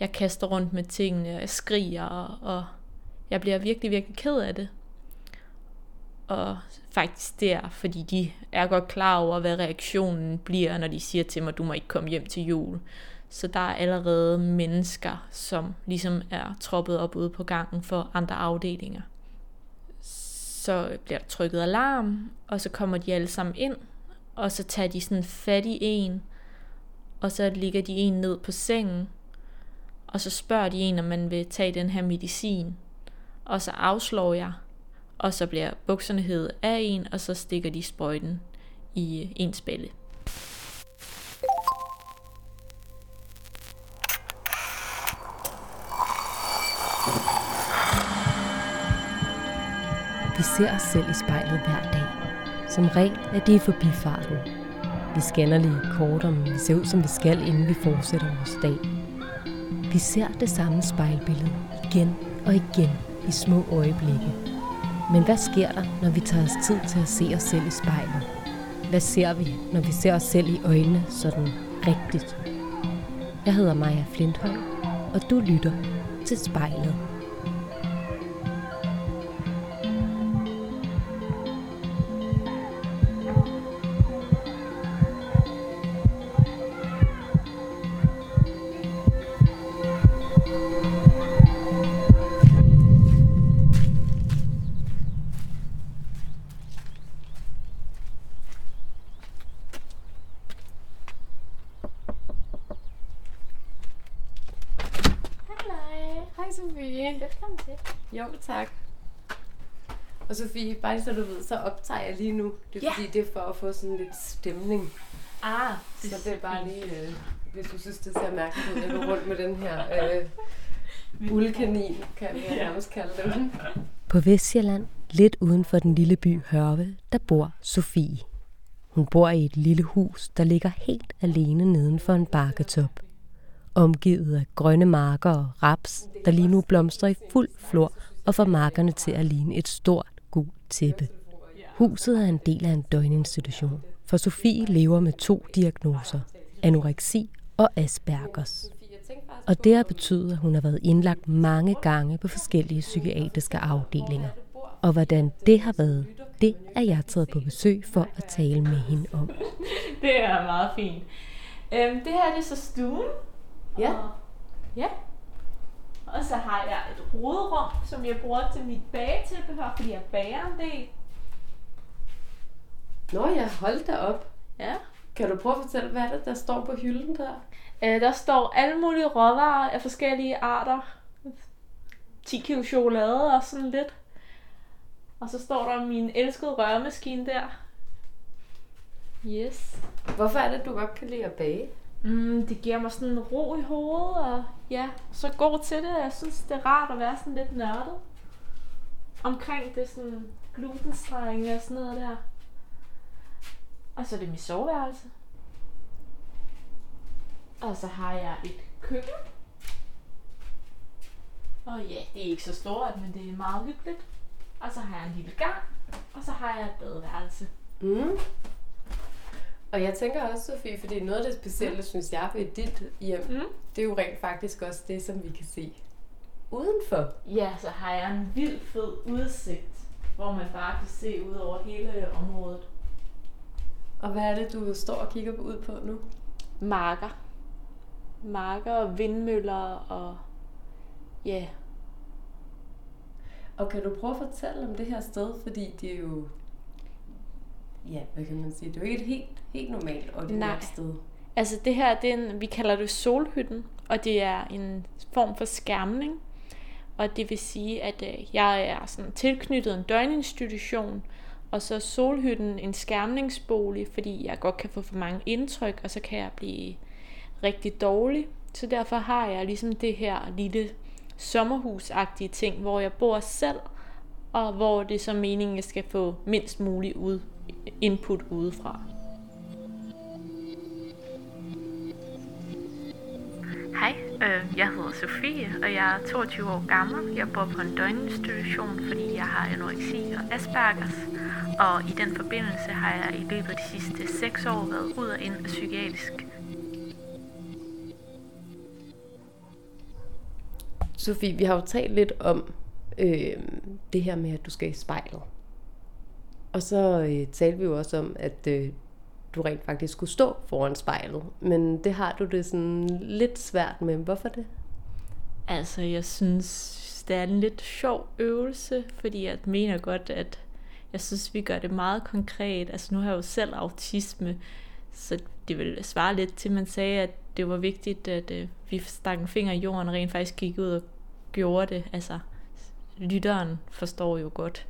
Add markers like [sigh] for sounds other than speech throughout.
jeg kaster rundt med tingene, og jeg skriger, og jeg bliver virkelig, virkelig ked af det. Og faktisk det fordi de er godt klar over, hvad reaktionen bliver, når de siger til mig, du må ikke komme hjem til jul. Så der er allerede mennesker, som ligesom er troppet op ude på gangen for andre afdelinger. Så bliver der trykket alarm, og så kommer de alle sammen ind, og så tager de sådan fat i en, og så ligger de en ned på sengen, og så spørger de en, om man vil tage den her medicin, og så afslår jeg, og så bliver bukserne hævet af en, og så stikker de sprøjten i ens balle. Vi ser os selv i spejlet hver dag. Som regel er det i forbifarten. Vi scanner lige kort, om vi ser ud, som vi skal, inden vi fortsætter vores dag. Vi ser det samme spejlbillede igen og igen i små øjeblikke. Men hvad sker der, når vi tager os tid til at se os selv i spejlet? Hvad ser vi, når vi ser os selv i øjnene sådan rigtigt? Jeg hedder Maja Flintholm, og du lytter til spejlet. Hej Sofie. Velkommen til. Jo, tak. Og Sofie, bare lige så du ved, så optager jeg lige nu. Det er Ja. fordi, det er for at få sådan lidt stemning. Ah, Så det er bare lige, øh, hvis du synes, det ser mærkeligt ud, at jeg går rundt med den her øh, [laughs] uldkanin, kan vi nærmest kalde den. På Vestjylland, lidt uden for den lille by Hørve, der bor Sofie. Hun bor i et lille hus, der ligger helt alene neden for en bakketop. Omgivet af grønne marker og raps, der lige nu blomstrer i fuld flor og får markerne til at ligne et stort gult tæppe. Huset er en del af en døgninstitution, for Sofie lever med to diagnoser, anoreksi og Aspergers. Og det har betydet, at hun har været indlagt mange gange på forskellige psykiatriske afdelinger. Og hvordan det har været, det er jeg taget på besøg for at tale med hende om. [laughs] Det er meget fint. Øhm, det her det er så stuen. Ja. Og, ja. Og så har jeg et roderum, som jeg bruger til mit bagetilbehør, fordi jeg bager en del. Nå, jeg holdt da op. Ja. Kan du prøve at fortælle, hvad er det, der står på hylden der? Øh, der står alle mulige råvarer af forskellige arter. 10 kilo chokolade og sådan lidt. Og så står der min elskede rørmaskine der. Yes. Hvorfor er det, du godt kan lide at bage? Mm, det giver mig sådan en ro i hovedet, og ja, så god til det. Jeg synes, det er rart at være sådan lidt nørdet. Omkring det sådan glutenstreng og sådan noget der. Og så er det mit soveværelse. Og så har jeg et køkken. Og ja, det er ikke så stort, men det er meget hyggeligt. Og så har jeg en lille gang. Og så har jeg et badeværelse. Mm. Og jeg tænker også, Sofie, fordi noget af det specielle, synes jeg, ved dit hjem, Mm. det er jo rent faktisk også det, som vi kan se udenfor. Ja, så har jeg en vild fed udsigt, hvor man bare kan se ud over hele området. Og hvad er det, du står og kigger på ud på nu? Marker. Marker og vindmøller og ja, Og kan du prøve at fortælle om det her sted, fordi det er jo... Ja, hvad kan man sige? Det er jo ikke et helt, helt normalt ordinært Nej. sted. Altså det her, det er en, vi kalder det solhytten, og det er en form for skærmning. Og det vil sige, at øh, jeg er sådan tilknyttet en døgninstitution, og så er solhytten en skærmningsbolig, fordi jeg godt kan få for mange indtryk, og så kan jeg blive rigtig dårlig. Så derfor har jeg ligesom det her lille sommerhusagtige ting, hvor jeg bor selv, og hvor det er så meningen, at jeg skal få mindst muligt ud, input udefra. Hej, øh, jeg hedder Sofie, og jeg er 22 år gammel. Jeg bor på en døgninstitution, fordi jeg har anoreksi og Aspergers. Og i den forbindelse har jeg i løbet af de sidste 6 år været ud og ind af psykiatrisk. Sofie, vi har jo talt lidt om øh, det her med, at du skal i spejlet. Og så øh, talte vi jo også om, at øh, du rent faktisk skulle stå foran spejlet. Men det har du det sådan lidt svært med. Hvorfor det? Altså, jeg synes, det er en lidt sjov øvelse, fordi jeg mener godt, at jeg synes, vi gør det meget konkret. Altså, nu har jeg jo selv autisme, så det vil svare lidt til, man sagde, at det var vigtigt, at øh, vi stak en finger i jorden og rent faktisk gik ud og gjorde det. Altså, lytteren forstår jo godt,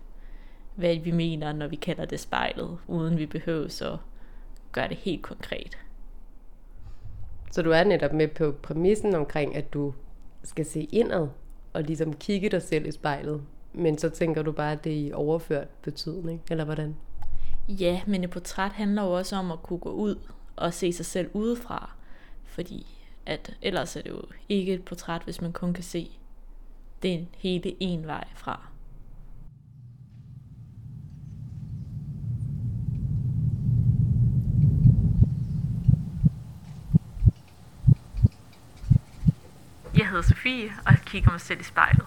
hvad vi mener, når vi kalder det spejlet, uden vi behøver at gøre det helt konkret. Så du er netop med på præmissen omkring, at du skal se indad og ligesom kigge dig selv i spejlet. Men så tænker du bare, at det er i overført betydning, eller hvordan? Ja, men et portræt handler jo også om at kunne gå ud og se sig selv udefra. Fordi at ellers er det jo ikke et portræt, hvis man kun kan se den hele en vej fra. Jeg hedder Sofie, og jeg kigger mig selv i spejlet.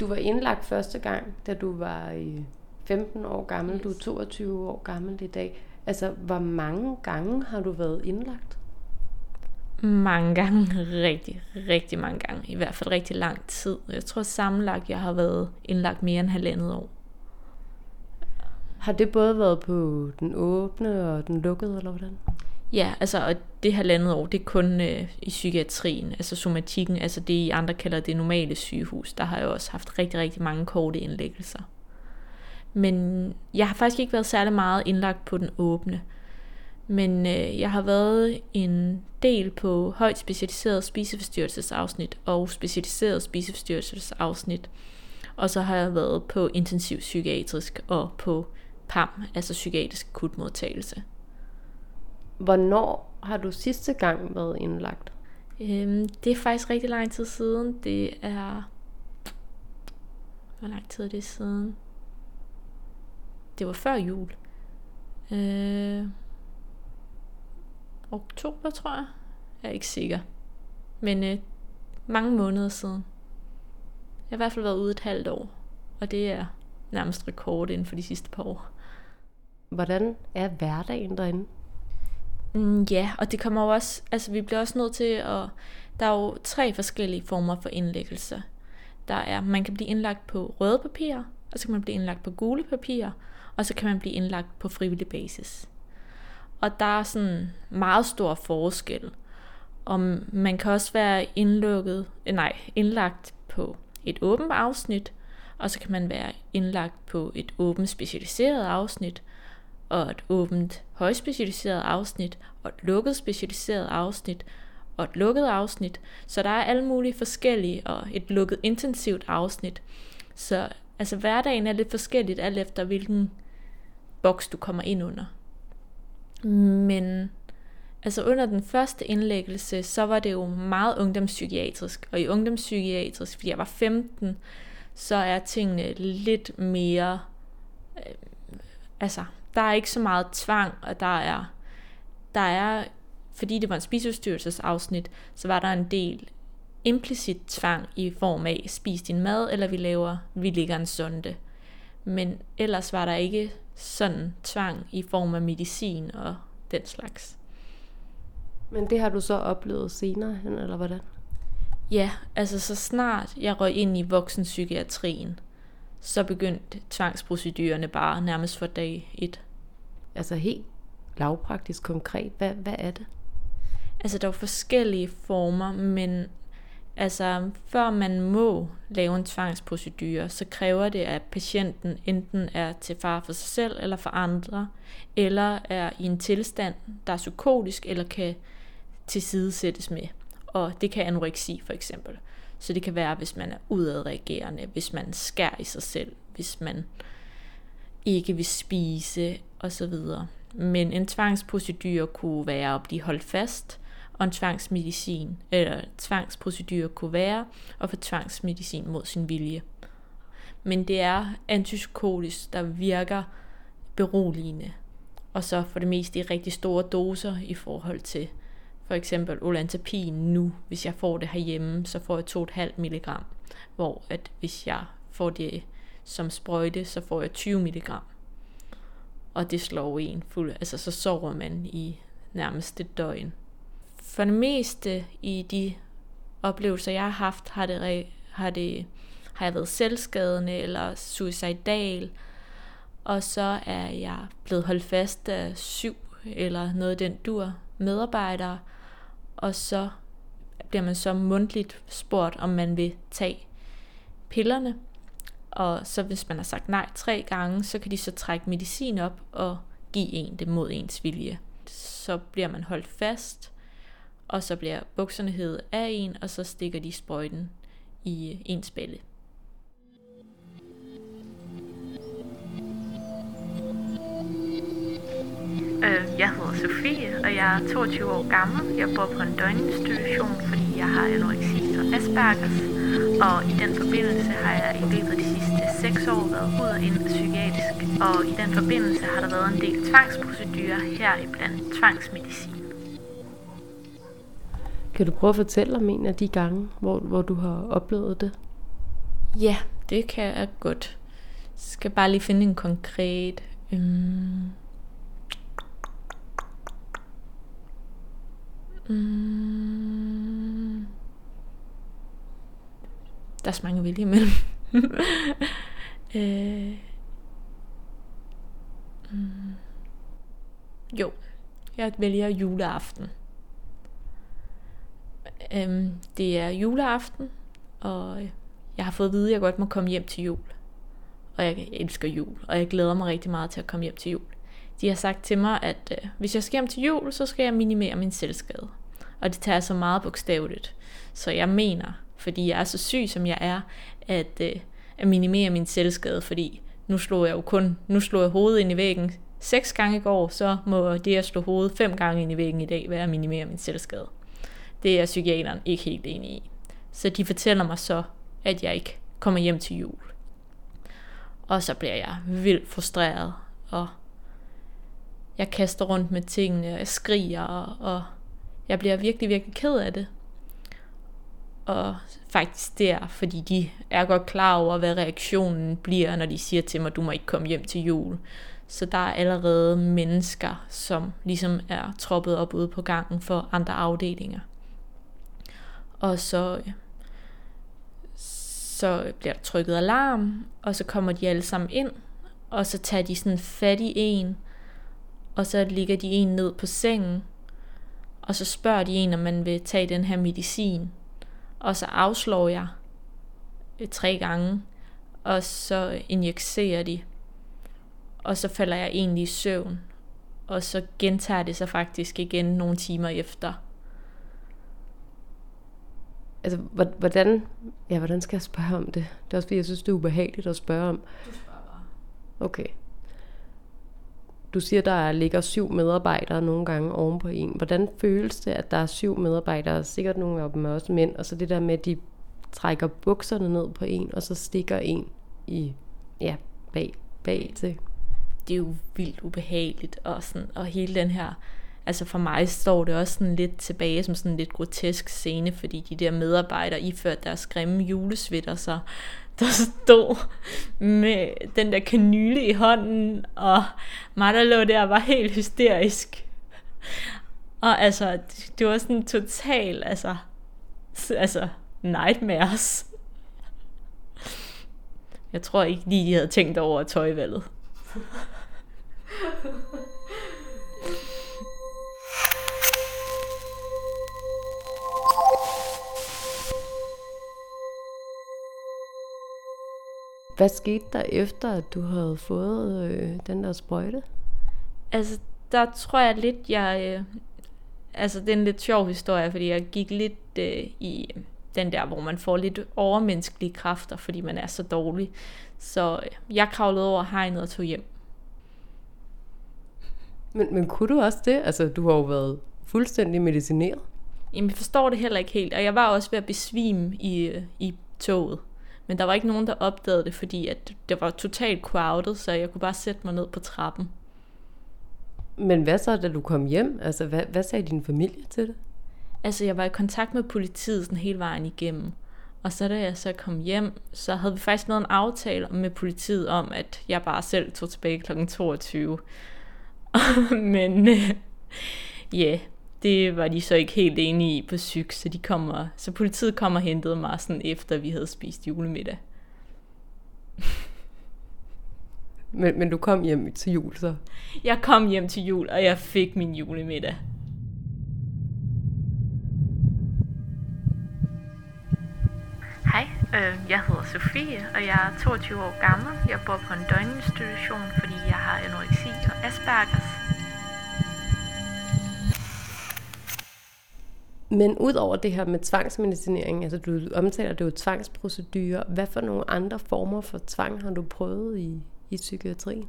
Du var indlagt første gang, da du var 15 år gammel. Yes. Du er 22 år gammel i dag. Altså, hvor mange gange har du været indlagt? Mange gange. Rigtig, rigtig mange gange. I hvert fald rigtig lang tid. Jeg tror sammenlagt, jeg har været indlagt mere end halvandet år. Har det både været på den åbne og den lukkede, eller hvordan? Ja, altså og det halvandet år, det er kun øh, i psykiatrien, altså somatikken, altså det I andre kalder det normale sygehus. Der har jeg også haft rigtig, rigtig mange korte indlæggelser. Men jeg har faktisk ikke været særlig meget indlagt på den åbne. Men øh, jeg har været en del på højt specialiseret spiseforstyrrelsesafsnit og specialiseret spiseforstyrrelsesafsnit. Og så har jeg været på intensiv psykiatrisk og på PAM, altså psykiatrisk akutmodtagelse. Hvornår har du sidste gang været indlagt? Øhm, det er faktisk rigtig lang tid siden. Det er... Hvor lang tid er det siden? Det var før jul. Øh, oktober, tror jeg. Jeg er ikke sikker. Men øh, mange måneder siden. Jeg har i hvert fald været ude et halvt år. Og det er nærmest rekord inden for de sidste par år. Hvordan er hverdagen derinde? Mm, ja, og det kommer jo også, altså vi bliver også nødt til at, der er jo tre forskellige former for indlæggelse. Der er, man kan blive indlagt på røde papirer, og så kan man blive indlagt på gule papirer, og så kan man blive indlagt på frivillig basis. Og der er sådan meget stor forskel. Om man kan også være indlukket, øh, nej, indlagt på et åbent afsnit, og så kan man være indlagt på et åbent specialiseret afsnit, og et åbent højspecialiseret afsnit, og et lukket specialiseret afsnit, og et lukket afsnit. Så der er alle mulige forskellige, og et lukket intensivt afsnit. Så altså hverdagen er lidt forskelligt, alt efter hvilken boks du kommer ind under. Men altså under den første indlæggelse, så var det jo meget ungdomspsykiatrisk. Og i ungdomspsykiatrisk, fordi jeg var 15, så er tingene lidt mere... Øh, altså, der er ikke så meget tvang, og der er, der er fordi det var en spiseforstyrrelsesafsnit, så var der en del implicit tvang i form af, spis din mad, eller vi laver, vi ligger en sonde. Men ellers var der ikke sådan tvang i form af medicin og den slags. Men det har du så oplevet senere hen, eller hvordan? Ja, altså så snart jeg røg ind i voksenpsykiatrien, så begyndte tvangsprocedurerne bare nærmest for dag et. Altså helt lavpraktisk konkret, hvad, hvad er det? Altså der er forskellige former, men altså før man må lave en tvangsprocedure, så kræver det, at patienten enten er til far for sig selv eller for andre, eller er i en tilstand, der er psykotisk eller kan tilsidesættes med. Og det kan anoreksi for eksempel. Så det kan være, hvis man er udadreagerende, hvis man skærer i sig selv, hvis man ikke vil spise osv. Men en tvangsprocedure kunne være at blive holdt fast, og en tvangsmedicin, eller tvangsprocedure kunne være at få tvangsmedicin mod sin vilje. Men det er antipsykotisk, der virker beroligende. og så for det meste i rigtig store doser i forhold til for eksempel olantapin nu, hvis jeg får det herhjemme, så får jeg 2,5 mg, hvor at hvis jeg får det som sprøjte, så får jeg 20 mg. Og det slår en fuld, altså så sover man i nærmest et døgn. For det meste i de oplevelser, jeg har haft, har det, har det har jeg været selvskadende eller suicidal, og så er jeg blevet holdt fast af syv eller noget af den dur medarbejdere, og så bliver man så mundtligt spurgt, om man vil tage pillerne. Og så hvis man har sagt nej tre gange, så kan de så trække medicin op og give en det mod ens vilje. Så bliver man holdt fast, og så bliver bukserne hævet af en, og så stikker de sprøjten i ens balle. Jeg hedder Sofie, og jeg er 22 år gammel. Jeg bor på en døgninstitution, fordi jeg har anoreksi og Aspergers. Og i den forbindelse har jeg i løbet af de sidste 6 år været ud og ind psykiatrisk. Og i den forbindelse har der været en del tvangsprocedurer her i blandt tvangsmedicin. Kan du prøve at fortælle om en af de gange, hvor, hvor du har oplevet det? Ja, det kan jeg godt. Jeg skal bare lige finde en konkret... Øhm Mm. Der er så mange vælge imellem. [laughs] øh. mm. Jo, jeg vælger juleaften. Øhm, det er juleaften, og jeg har fået at vide, at jeg godt må komme hjem til jul. Og jeg elsker jul, og jeg glæder mig rigtig meget til at komme hjem til jul de har sagt til mig, at øh, hvis jeg skal hjem til jul, så skal jeg minimere min selvskade. Og det tager så meget bogstaveligt. Så jeg mener, fordi jeg er så syg, som jeg er, at, øh, at minimere min selvskade, fordi nu slår jeg jo kun, nu slog jeg hovedet ind i væggen seks gange i går, så må det at slå hovedet fem gange ind i væggen i dag være at minimere min selvskade. Det er psykiateren ikke helt enig i. Så de fortæller mig så, at jeg ikke kommer hjem til jul. Og så bliver jeg vildt frustreret og jeg kaster rundt med tingene, og jeg skriger, og jeg bliver virkelig, virkelig ked af det. Og faktisk der, fordi de er godt klar over, hvad reaktionen bliver, når de siger til mig, du må ikke komme hjem til jul. Så der er allerede mennesker, som ligesom er troppet op ude på gangen for andre afdelinger. Og så, så bliver der trykket alarm, og så kommer de alle sammen ind, og så tager de sådan fat i en, og så ligger de en ned på sengen, og så spørger de en, om man vil tage den her medicin. Og så afslår jeg øh, tre gange, og så injicerer de, og så falder jeg egentlig i søvn, og så gentager det sig faktisk igen nogle timer efter. Altså, hvordan, ja, hvordan skal jeg spørge om det? Det er også fordi, jeg synes, det er ubehageligt at spørge om. Du spørger bare. Okay. Du siger, der ligger syv medarbejdere nogle gange oven på en. Hvordan føles det, at der er syv medarbejdere, sikkert nogle af dem er også mænd, og så det der med, at de trækker bukserne ned på en, og så stikker en i, ja, bag, bag til. Det er jo vildt ubehageligt, og, sådan, og hele den her, altså for mig står det også sådan lidt tilbage som sådan en lidt grotesk scene, fordi de der medarbejdere iført deres grimme julesvitter, så der stod med den der kanyle i hånden, og mig, der lå der, var helt hysterisk. Og altså, det var sådan total, altså, altså, nightmares. Jeg tror ikke lige, de havde tænkt over tøjvalget. Hvad skete der efter, at du havde fået øh, den der sprøjte? Altså, der tror jeg lidt, jeg... Øh, altså, det er en lidt sjov historie, fordi jeg gik lidt øh, i den der, hvor man får lidt overmenneskelige kræfter, fordi man er så dårlig. Så øh, jeg kravlede over hegnet og tog hjem. Men, men kunne du også det? Altså, du har jo været fuldstændig medicineret. Jamen, jeg forstår det heller ikke helt, og jeg var også ved at besvime i, øh, i toget. Men der var ikke nogen, der opdagede det, fordi at det var totalt crowded, så jeg kunne bare sætte mig ned på trappen. Men hvad så, da du kom hjem? Altså, hvad, hvad sagde din familie til det? Altså, jeg var i kontakt med politiet sådan hele vejen igennem. Og så da jeg så kom hjem, så havde vi faktisk lavet en aftale med politiet om, at jeg bare selv tog tilbage kl. 22. [laughs] Men øh, ja, yeah, det var de så ikke helt enige i på syg, så, de kommer, så politiet kom og hentede mig sådan efter, vi havde spist julemiddag. [laughs] Men, men du kom hjem til jul så? Jeg kom hjem til jul, og jeg fik min julemiddag. Hej, øh, jeg hedder Sofie, og jeg er 22 år gammel. Jeg bor på en døgninstitution, fordi jeg har anoreksi og Aspergers. Men ud over det her med tvangsmedicinering, altså du omtaler det jo tvangsprocedurer, hvad for nogle andre former for tvang har du prøvet i, i psykiatrien?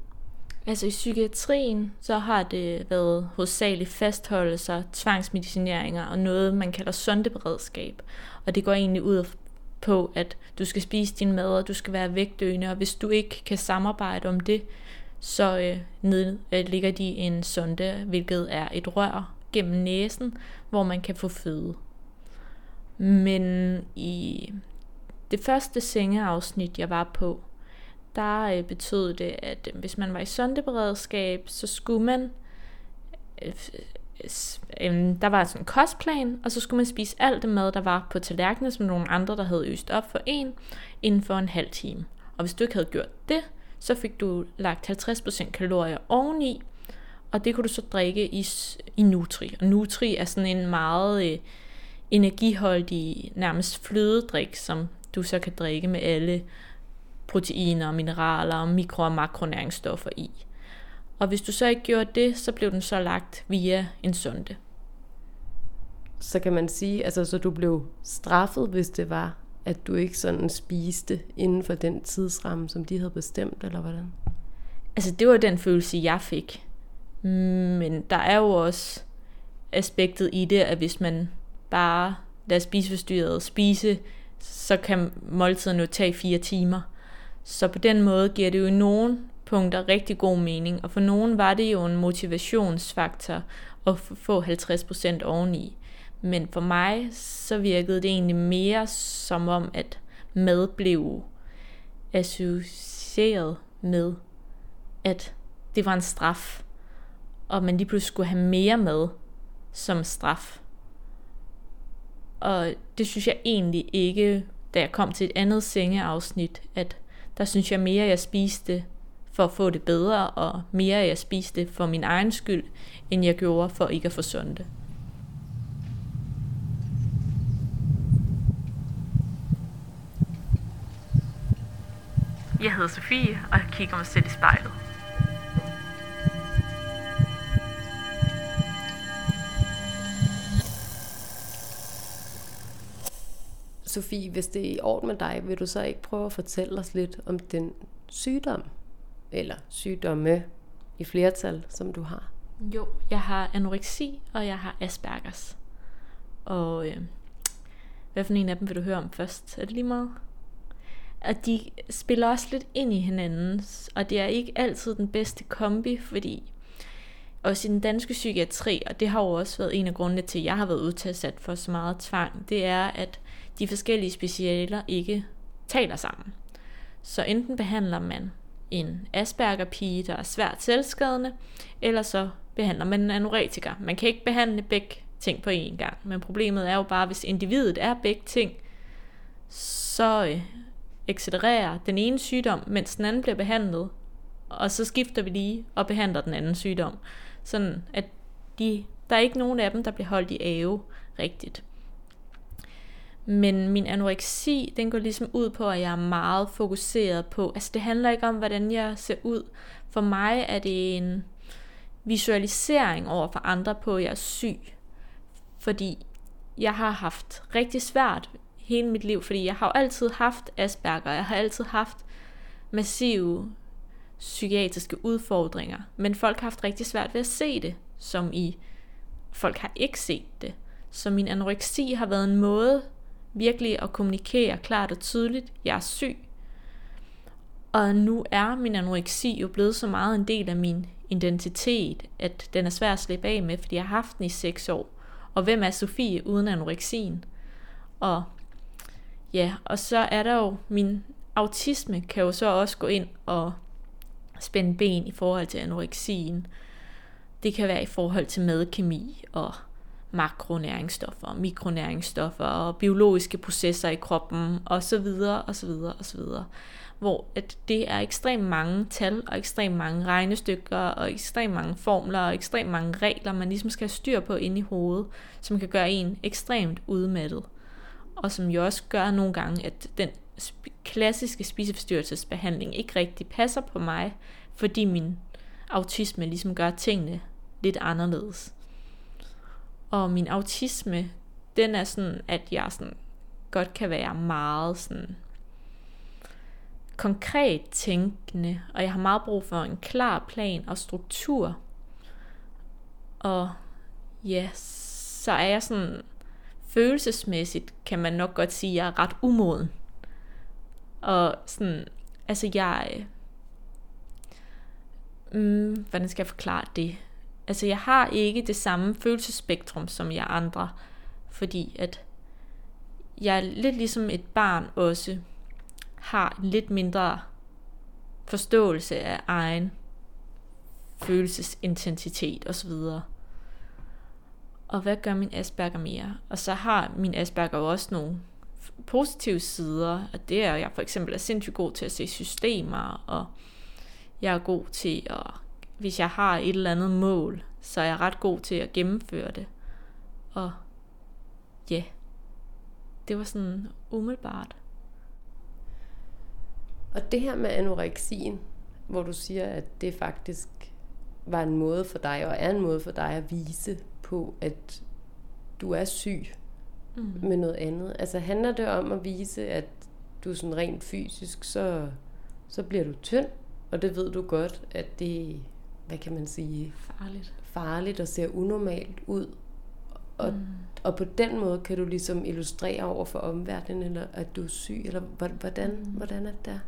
Altså i psykiatrien, så har det været hovedsageligt fastholdelser, tvangsmedicineringer og noget, man kalder sondeberedskab. Og det går egentlig ud på, at du skal spise din mad, og du skal være vægtøgende, og hvis du ikke kan samarbejde om det, så øh, ned, øh, ligger de en sonde, hvilket er et rør gennem næsen, hvor man kan få føde. Men i det første sengeafsnit, jeg var på, der øh, betød det, at øh, hvis man var i søndeberedskab, så skulle man øh, øh, der var sådan en kostplan, og så skulle man spise alt det mad, der var på tallerkenen, som nogle andre, der havde øst op for en, inden for en halv time. Og hvis du ikke havde gjort det, så fik du lagt 50% kalorier oveni, og det kunne du så drikke i, i Nutri. Og Nutri er sådan en meget øh, energiholdig, nærmest flødedrik, som du så kan drikke med alle proteiner, mineraler, og mikro- og makronæringsstoffer i. Og hvis du så ikke gjorde det, så blev den så lagt via en sonde. Så kan man sige, altså så du blev straffet, hvis det var, at du ikke sådan spiste inden for den tidsramme, som de havde bestemt, eller hvordan? Altså det var den følelse, jeg fik. Mm, men der er jo også aspektet i det, at hvis man bare lader spiseforstyrret spise, så kan måltiden jo tage fire timer. Så på den måde giver det jo nogen punkter rigtig god mening, og for nogen var det jo en motivationsfaktor at få 50% oveni. Men for mig så virkede det egentlig mere som om, at mad blev associeret med, at det var en straf og man lige pludselig skulle have mere med som straf. Og det synes jeg egentlig ikke, da jeg kom til et andet sengeafsnit, at der synes jeg mere, jeg spiste for at få det bedre, og mere, jeg spiste for min egen skyld, end jeg gjorde for ikke at få det. Jeg hedder Sofie, og jeg kigger mig selv i spejlet. Sofie, hvis det er i orden med dig, vil du så ikke prøve at fortælle os lidt om den sygdom, eller sygdomme i flertal, som du har? Jo, jeg har anoreksi, og jeg har Aspergers. Og øh, hvad for en af dem vil du høre om først? Er det lige meget? At de spiller også lidt ind i hinanden, og det er ikke altid den bedste kombi, fordi også i den danske psykiatri, og det har jo også været en af grundene til, at jeg har været udsat for så meget tvang, det er, at de forskellige specialer ikke taler sammen. Så enten behandler man en Asperger-pige, der er svært selvskadende, eller så behandler man en anoretiker. Man kan ikke behandle begge ting på én gang, men problemet er jo bare, hvis individet er begge ting, så øh, accelererer den ene sygdom, mens den anden bliver behandlet, og så skifter vi lige og behandler den anden sygdom. Sådan at de, der er ikke nogen af dem, der bliver holdt i ave rigtigt. Men min anoreksi, den går ligesom ud på, at jeg er meget fokuseret på, altså det handler ikke om, hvordan jeg ser ud. For mig er det en visualisering over for andre på, at jeg er syg. Fordi jeg har haft rigtig svært hele mit liv, fordi jeg har jo altid haft Asperger, jeg har altid haft massive psykiatriske udfordringer, men folk har haft rigtig svært ved at se det, som i folk har ikke set det. Så min anoreksi har været en måde virkelig at kommunikere klart og tydeligt, jeg er syg. Og nu er min anoreksi jo blevet så meget en del af min identitet, at den er svær at slippe af med, fordi jeg har haft den i seks år. Og hvem er Sofie uden anoreksien? Og ja, og så er der jo min autisme kan jo så også gå ind og spænde ben i forhold til anoreksien. Det kan være i forhold til madkemi og makronæringsstoffer, mikronæringsstoffer og biologiske processer i kroppen og så videre og så videre og så videre. Hvor at det er ekstremt mange tal og ekstremt mange regnestykker og ekstremt mange formler og ekstremt mange regler, man ligesom skal have styr på inde i hovedet, som kan gøre en ekstremt udmattet. Og som jo også gør nogle gange, at den klassiske spiseforstyrrelsesbehandling ikke rigtig passer på mig, fordi min autisme ligesom gør tingene lidt anderledes. Og min autisme, den er sådan, at jeg sådan godt kan være meget sådan konkret tænkende, og jeg har meget brug for en klar plan og struktur. Og ja, så er jeg sådan følelsesmæssigt, kan man nok godt sige, at jeg er ret umoden. Og sådan, altså jeg, mm, hvordan skal jeg forklare det? Altså jeg har ikke det samme følelsespektrum som jeg andre, fordi at jeg lidt ligesom et barn også har en lidt mindre forståelse af egen følelsesintensitet osv. Og hvad gør min Asperger mere? Og så har min Asperger jo også nogle positive sider, og det er, at jeg for eksempel er sindssygt god til at se systemer, og jeg er god til at, hvis jeg har et eller andet mål, så er jeg ret god til at gennemføre det. Og ja, yeah, det var sådan umiddelbart. Og det her med anoreksien, hvor du siger, at det faktisk var en måde for dig, og er en måde for dig at vise på, at du er syg mm. med noget andet. Altså handler det om at vise, at du sådan rent fysisk, så, så bliver du tynd, og det ved du godt, at det, hvad kan man sige, farligt, farligt og ser unormalt ud. Og, mm. og på den måde kan du ligesom illustrere over for omverdenen, eller at du er syg, eller hvordan, mm. hvordan er det der?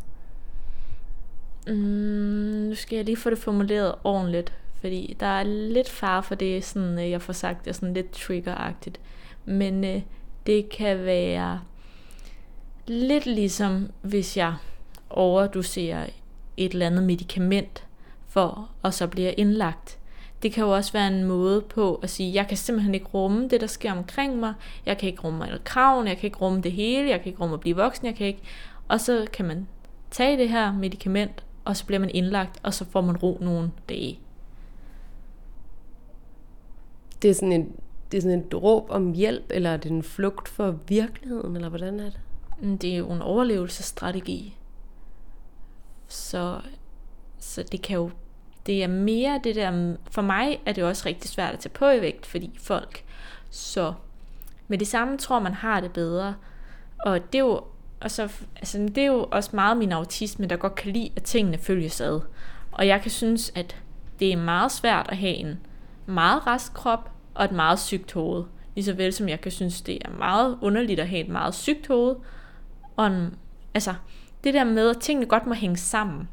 Mm, nu skal jeg lige få det formuleret ordentligt, fordi der er lidt far for det, sådan, øh, jeg får sagt, det er sådan lidt triggeragtigt. Men øh, det kan være lidt ligesom, hvis jeg overdoserer et eller andet medicament for, og så bliver indlagt. Det kan jo også være en måde på at sige, jeg kan simpelthen ikke rumme det, der sker omkring mig. Jeg kan ikke rumme alle kraven, jeg kan ikke rumme det hele, jeg kan ikke rumme at blive voksen, jeg kan ikke. Og så kan man tage det her medicament, og så bliver man indlagt, og så får man ro nogle dage. Det er sådan en, det er sådan en råb om hjælp, eller er det en flugt for virkeligheden, eller hvordan er det? Mm, det er jo en overlevelsesstrategi. Så, så det kan jo, det er mere det der, for mig er det også rigtig svært at tage på i vægt, fordi folk så med det samme tror man har det bedre. Og det er jo og så, altså, det er jo også meget min autisme, der godt kan lide, at tingene følges ad. Og jeg kan synes, at det er meget svært at have en meget rask krop og et meget sygt hoved. Ligeså vel som jeg kan synes, det er meget underligt at have et meget sygt hoved. Og en, altså, det der med, at tingene godt må hænge sammen.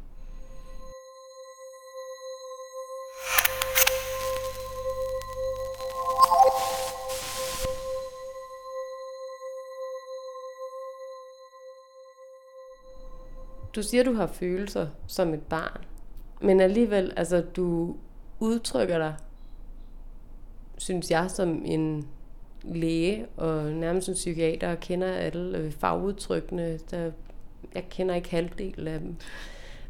du siger, du har følelser som et barn, men alligevel, altså du udtrykker dig, synes jeg, som en læge og nærmest en psykiater og kender alle fagudtrykkene. Der, jeg kender ikke halvdelen af dem.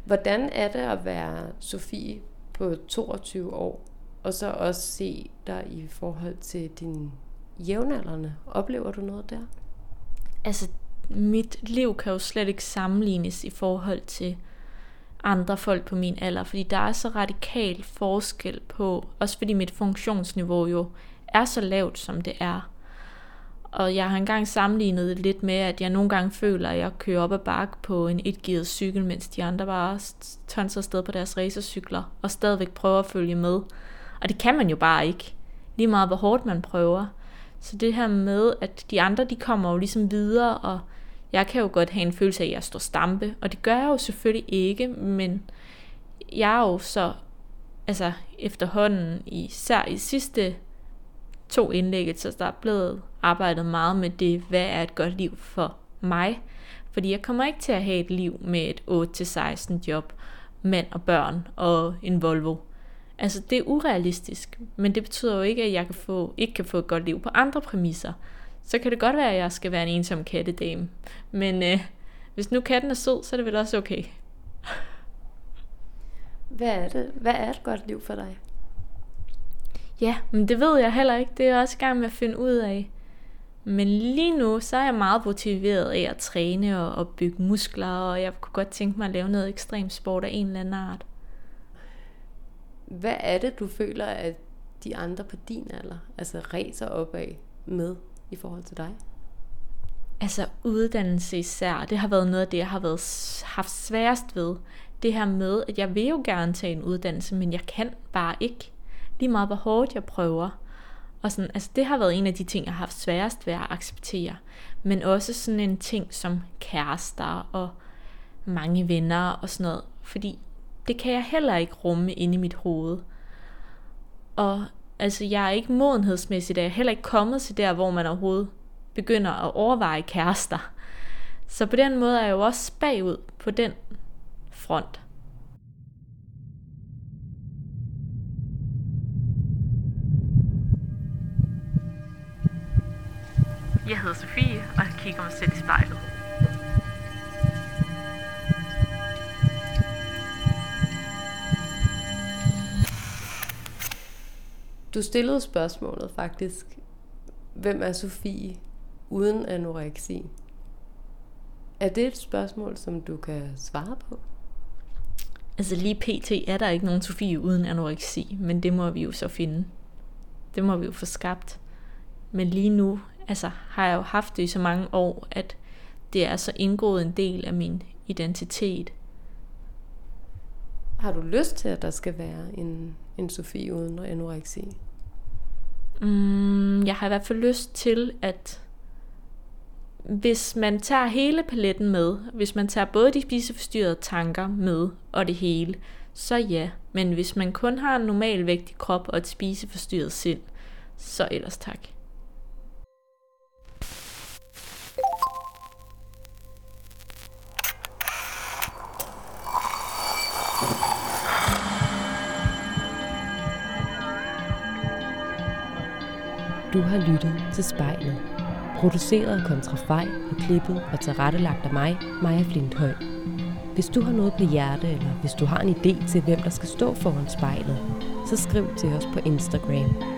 Hvordan er det at være Sofie på 22 år, og så også se dig i forhold til din jævnaldrende? Oplever du noget der? Altså, mit liv kan jo slet ikke sammenlignes i forhold til andre folk på min alder, fordi der er så radikal forskel på, også fordi mit funktionsniveau jo er så lavt, som det er. Og jeg har engang sammenlignet det lidt med, at jeg nogle gange føler, at jeg kører op ad bakke på en etgearet cykel, mens de andre bare tonser afsted på deres racercykler, og stadigvæk prøver at følge med. Og det kan man jo bare ikke. Lige meget hvor hårdt man prøver. Så det her med, at de andre, de kommer jo ligesom videre, og jeg kan jo godt have en følelse af, at jeg står stampe, og det gør jeg jo selvfølgelig ikke, men jeg er jo så altså efterhånden, især i sidste to indlæg, så der er blevet arbejdet meget med det, hvad er et godt liv for mig. Fordi jeg kommer ikke til at have et liv med et 8-16 job, mand og børn og en Volvo. Altså det er urealistisk, men det betyder jo ikke, at jeg kan få, ikke kan få et godt liv på andre præmisser. Så kan det godt være, at jeg skal være en ensom kattedame. Men øh, hvis nu katten er sød, så er det vel også okay. Hvad er det? Hvad er et godt liv for dig? Ja, men det ved jeg heller ikke. Det er jeg også i gang med at finde ud af. Men lige nu, så er jeg meget motiveret af at træne og, og bygge muskler, og jeg kunne godt tænke mig at lave noget ekstrem sport af en eller anden art. Hvad er det, du føler, at de andre på din alder altså ræser op af med i forhold til dig? Altså uddannelse især, det har været noget af det, jeg har været, haft sværest ved. Det her med, at jeg vil jo gerne tage en uddannelse, men jeg kan bare ikke. Lige meget hvor hårdt jeg prøver. Og sådan, altså det har været en af de ting, jeg har haft sværest ved at acceptere. Men også sådan en ting som kærester og mange venner og sådan noget. Fordi det kan jeg heller ikke rumme inde i mit hoved. Og altså jeg er ikke modenhedsmæssigt, jeg er heller ikke kommet til der, hvor man overhovedet begynder at overveje kærester. Så på den måde er jeg jo også bagud på den front. Jeg hedder Sofie, og jeg kigger mig selv i spejlet. Du stillede spørgsmålet faktisk. Hvem er Sofie uden anoreksi? Er det et spørgsmål, som du kan svare på? Altså lige pt. er der ikke nogen Sofie uden anoreksi, men det må vi jo så finde. Det må vi jo få skabt. Men lige nu altså, har jeg jo haft det i så mange år, at det er så indgået en del af min identitet. Har du lyst til, at der skal være en, en Sofie uden anoreksi? Mm, jeg har i hvert fald lyst til, at hvis man tager hele paletten med, hvis man tager både de spiseforstyrrede tanker med og det hele, så ja. Men hvis man kun har en normal vægtig krop og et spiseforstyrret sind, så ellers tak. Du har lyttet til spejlet. Produceret af Kontrafej og klippet og tilrettelagt af mig, Maja Flinthøj. Hvis du har noget på hjerte, eller hvis du har en idé til, hvem der skal stå foran spejlet, så skriv til os på Instagram.